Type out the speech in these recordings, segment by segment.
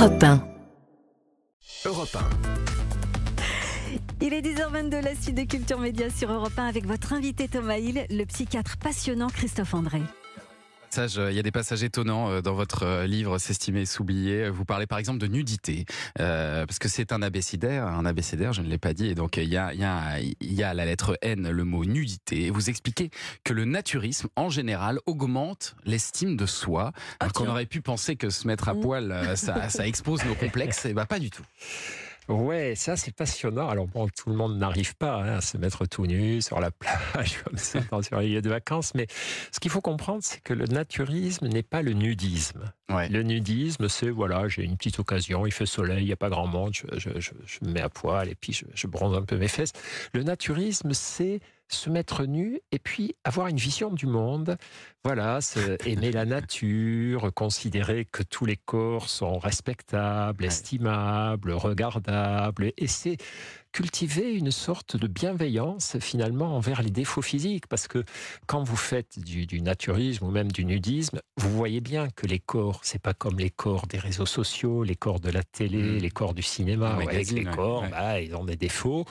Europe 1. Europe Il est 10h22, la suite de Culture Média sur Europe 1 avec votre invité Thomas Hill, le psychiatre passionnant Christophe André. Il y a des passages étonnants euh, dans votre euh, livre S'estimer et s'oublier. Vous parlez par exemple de nudité, euh, parce que c'est un abécidaire, un abécidaire, je ne l'ai pas dit, et donc il y a, il y, a, il y a la lettre N, le mot nudité. Et vous expliquez que le naturisme, en général, augmente l'estime de soi, Ah, alors qu'on aurait pu penser que se mettre à Mmh. poil, euh, ça, ça expose nos complexes, et bah pas du tout. Ouais, ça c'est passionnant. Alors bon, tout le monde n'arrive pas hein, à se mettre tout nu sur la plage comme ça dans un lieu de vacances, mais ce qu'il faut comprendre, c'est que le naturisme n'est pas le nudisme. Ouais. Le nudisme, c'est voilà, j'ai une petite occasion, il fait soleil, il n'y a pas grand monde, je, je- je- je me mets à poil et puis je, je bronze un peu mes fesses. Le naturisme, c'est se mettre nu et puis avoir une vision du monde. Voilà, aimer la nature, considérer que tous les corps sont respectables, estimables, regardables. Et c'est cultiver une sorte de bienveillance finalement envers les défauts physiques. Parce que quand vous faites du, du naturisme ou même du nudisme, vous voyez bien que les corps, c'est pas comme les corps des réseaux sociaux, les corps de la télé, Mm. les corps du cinéma. Avec les corps, ouais. bah, ils ont des défauts.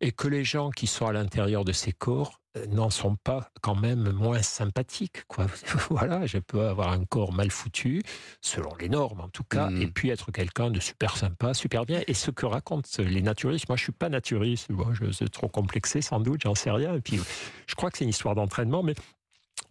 Et que les gens qui sont à l'intérieur de ces corps euh, n'en sont pas quand même moins sympathiques. Quoi. voilà, je peux avoir un corps mal foutu, selon les normes en tout cas, Mm. et puis être quelqu'un de super sympa, super bien. Et ce que racontent les naturistes, moi je suis pas naturiste, moi, je suis trop complexé sans doute, j'en sais rien. Et puis je crois que c'est une histoire d'entraînement, mais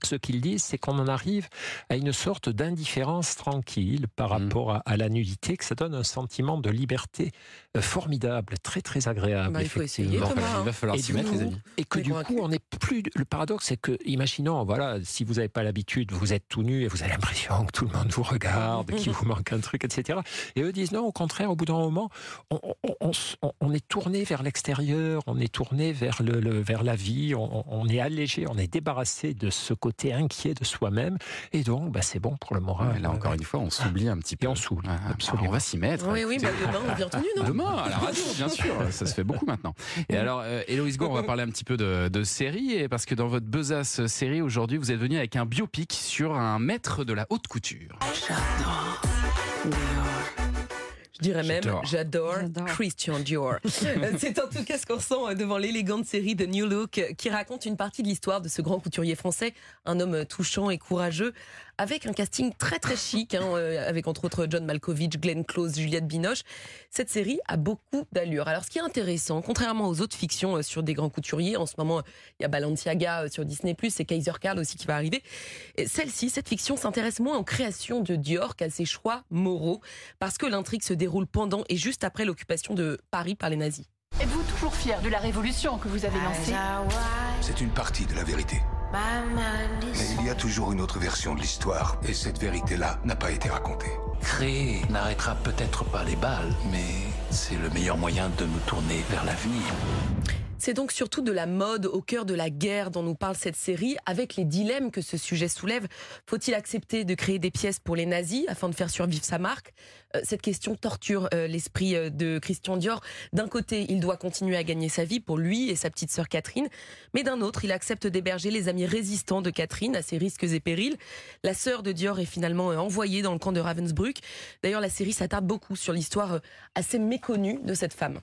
ce qu'ils disent, c'est qu'on en arrive à une sorte d'indifférence tranquille par Mhm. rapport à, à la nudité, que ça donne un sentiment de liberté euh, formidable, très très agréable. Bah, il faut essayer, effectivement. Thomas. il va falloir s'y mettre, les amis. Et que du coup, on n'est plus. Le paradoxe, c'est que, imaginons, voilà, si vous n'avez pas l'habitude, vous êtes tout nu et vous avez l'impression que tout le monde vous regarde, qu'il vous manque un truc, etc. Et eux disent non, au contraire, au bout d'un moment, on, on- on on- on est tourné vers l'extérieur, on est tourné vers, le, le- vers la vie, on, on est allégé, on est débarrassé de ce côté inquiet de soi-même. Et donc, bah, c'est bon pour le moral. Ouais, là encore une fois, on s'oublie un petit peu. Et on s'oublie, Ah, ah, absolument. On va s'y mettre. Oui, oui, bah, demain, on vient tendu, non? Demain, à la radio, bien sûr, ça se fait beaucoup maintenant. Et alors, euh, Héloïse Gour, on va parler un petit peu de, de série, et parce que dans votre besace série aujourd'hui, vous êtes venu avec un biopic sur un maître de la haute couture. Je dirais même, J'adore. Christian Dior. C'est en tout cas ce qu'on ressent euh, devant l'élégante série de New Look euh, qui raconte une partie de l'histoire de ce grand couturier français, un homme touchant et courageux, avec un casting très très chic, hein, euh, avec entre autres John Malkovich, Glenn Close, Juliette Binoche. Cette série a beaucoup d'allure. Alors ce qui est intéressant, contrairement aux autres fictions euh, sur des grands couturiers, en ce moment il y a Balenciaga euh, sur Disney+, et Kaiser Karl aussi qui va arriver. Et Celle-ci, cette fiction s'intéresse moins aux créations de Dior qu'à ses choix moraux parce que l'intrigue se déroule pendant et juste après l'occupation de Paris par les nazis. Êtes-vous toujours fier de la révolution que vous avez lancée? C'est une partie de la vérité. Mais il y a toujours une autre version de l'histoire, et cette vérité-là n'a pas été racontée. Créer n'arrêtera peut-être pas les balles, mais c'est le meilleur moyen de nous tourner vers l'avenir. C'est donc surtout de la mode au cœur de la guerre dont nous parle cette série, avec les dilemmes que ce sujet soulève. Faut-il accepter de créer des pièces pour les nazis afin de faire survivre sa marque? Euh, Cette question torture euh, l'esprit euh, de Christian Dior. D'un côté, il doit continuer à gagner sa vie pour lui et sa petite sœur Catherine, mais d'un autre, il accepte d'héberger les amis résistants de Catherine à ses risques et périls. La sœur de Dior est finalement envoyée dans le camp de Ravensbrück. D'ailleurs, la série s'attarde beaucoup sur l'histoire assez méconnue de cette femme.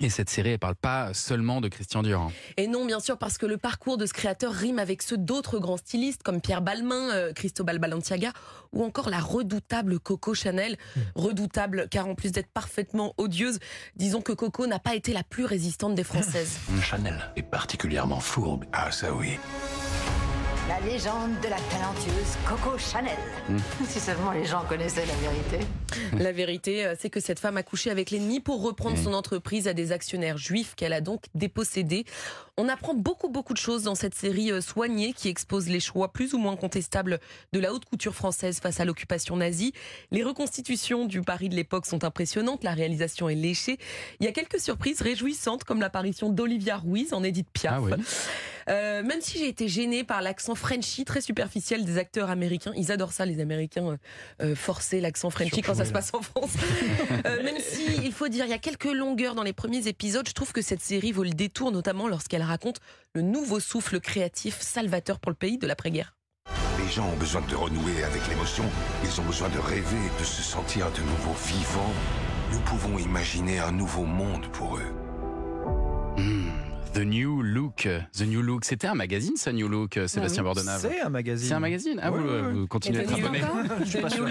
Et cette série, elle parle pas seulement de Christian Dior. hein. Et non, bien sûr, parce que le parcours de ce créateur rime avec ceux d'autres grands stylistes comme Pierre Balmain, euh, Cristobal Balenciaga ou encore la redoutable Coco Chanel. Redoutable car en plus d'être parfaitement odieuse, disons que Coco n'a pas été la plus résistante des Françaises. Chanel est particulièrement fourbe. Ah, ça oui. La légende de la talentueuse Coco Chanel. Si seulement les gens connaissaient la vérité. La vérité, euh, c'est que cette femme a couché avec l'ennemi pour reprendre son entreprise à des actionnaires juifs qu'elle a donc dépossédés. On apprend beaucoup, beaucoup de choses dans cette série euh, soignée qui expose les choix plus ou moins contestables de la haute couture française face à l'occupation nazie. Les reconstitutions du Paris de l'époque sont impressionnantes, la réalisation est léchée. Il y a quelques surprises réjouissantes comme l'apparition d'Olivia Ruiz en Edith Piaf. Ah oui. Euh, même si j'ai été gênée par l'accent Frenchy très superficiel des acteurs américains, ils adorent ça, les Américains, euh, euh, forcer l'accent Frenchy quand ça se passe en France. Euh, même si, il faut dire, il y a quelques longueurs dans les premiers épisodes, je trouve que cette série vaut le détour, notamment lorsqu'elle raconte le nouveau souffle créatif salvateur pour le pays de l'après-guerre. Les gens ont besoin de renouer avec l'émotion, ils ont besoin de rêver, de se sentir de nouveau vivants. Nous pouvons imaginer un nouveau monde pour eux. The New Look. The New Look. C'était un magazine, ça, New Look, euh, Sébastien Bordenave C'est un magazine. C'est un magazine Ah, vous, vous continuez à être The New abonné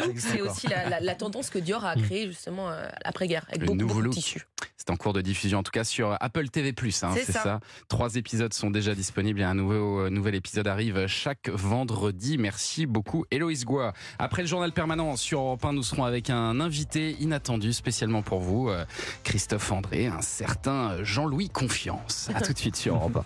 Look, c'est aussi la, la- la tendance que Dior a créée justement euh, l'après-guerre, avec Le beaucoup, nouveau beaucoup de look. tissus. C'est en cours de diffusion, en tout cas sur Apple TV+. Hein, C'est ça. Trois épisodes sont déjà disponibles et un nouveau, euh, nouvel épisode arrive chaque vendredi. Merci beaucoup, Héloïse Goua. Après le journal permanent sur Europe 1, nous serons avec un invité inattendu spécialement pour vous, euh, Christophe André, un certain Jean-Louis Confiance. À tout de suite sur Europe 1.